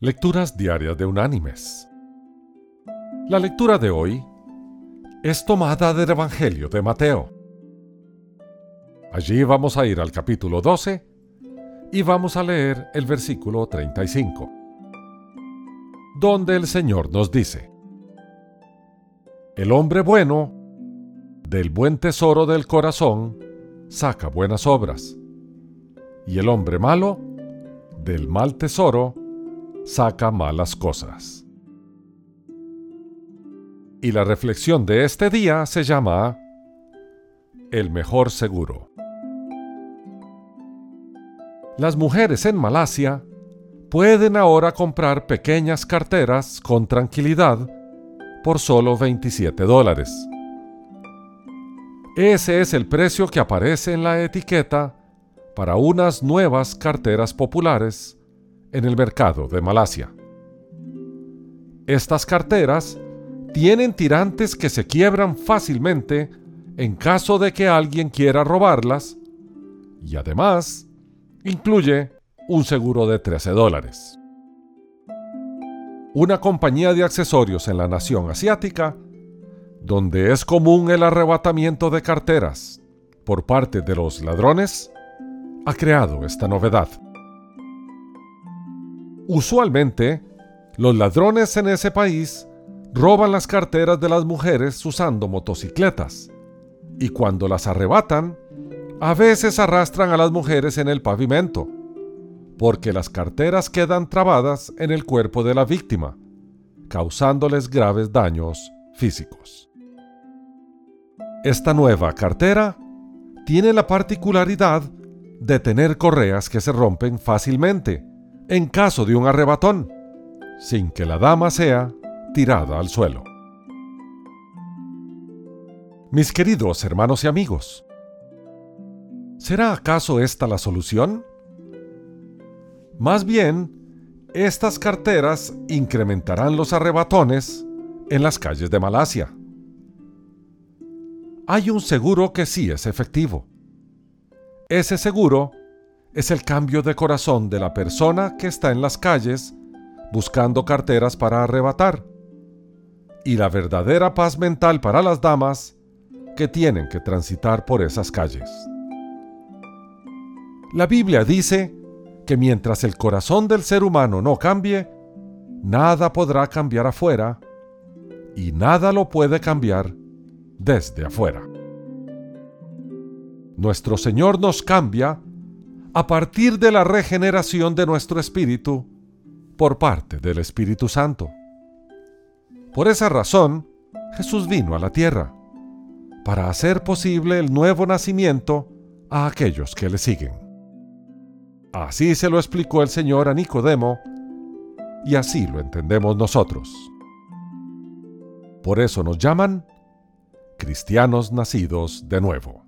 Lecturas Diarias de Unánimes. La lectura de hoy es tomada del Evangelio de Mateo. Allí vamos a ir al capítulo 12 y vamos a leer el versículo 35, donde el Señor nos dice, El hombre bueno, del buen tesoro del corazón, saca buenas obras, y el hombre malo, del mal tesoro, saca malas cosas. Y la reflexión de este día se llama El mejor seguro. Las mujeres en Malasia pueden ahora comprar pequeñas carteras con tranquilidad por solo 27 dólares. Ese es el precio que aparece en la etiqueta para unas nuevas carteras populares en el mercado de Malasia. Estas carteras tienen tirantes que se quiebran fácilmente en caso de que alguien quiera robarlas y además incluye un seguro de 13 dólares. Una compañía de accesorios en la nación asiática, donde es común el arrebatamiento de carteras por parte de los ladrones, ha creado esta novedad. Usualmente, los ladrones en ese país roban las carteras de las mujeres usando motocicletas y cuando las arrebatan, a veces arrastran a las mujeres en el pavimento, porque las carteras quedan trabadas en el cuerpo de la víctima, causándoles graves daños físicos. Esta nueva cartera tiene la particularidad de tener correas que se rompen fácilmente en caso de un arrebatón, sin que la dama sea tirada al suelo. Mis queridos hermanos y amigos, ¿será acaso esta la solución? Más bien, estas carteras incrementarán los arrebatones en las calles de Malasia. Hay un seguro que sí es efectivo. Ese seguro es el cambio de corazón de la persona que está en las calles buscando carteras para arrebatar y la verdadera paz mental para las damas que tienen que transitar por esas calles. La Biblia dice que mientras el corazón del ser humano no cambie, nada podrá cambiar afuera y nada lo puede cambiar desde afuera. Nuestro Señor nos cambia a partir de la regeneración de nuestro espíritu por parte del Espíritu Santo. Por esa razón, Jesús vino a la tierra, para hacer posible el nuevo nacimiento a aquellos que le siguen. Así se lo explicó el Señor a Nicodemo, y así lo entendemos nosotros. Por eso nos llaman cristianos nacidos de nuevo.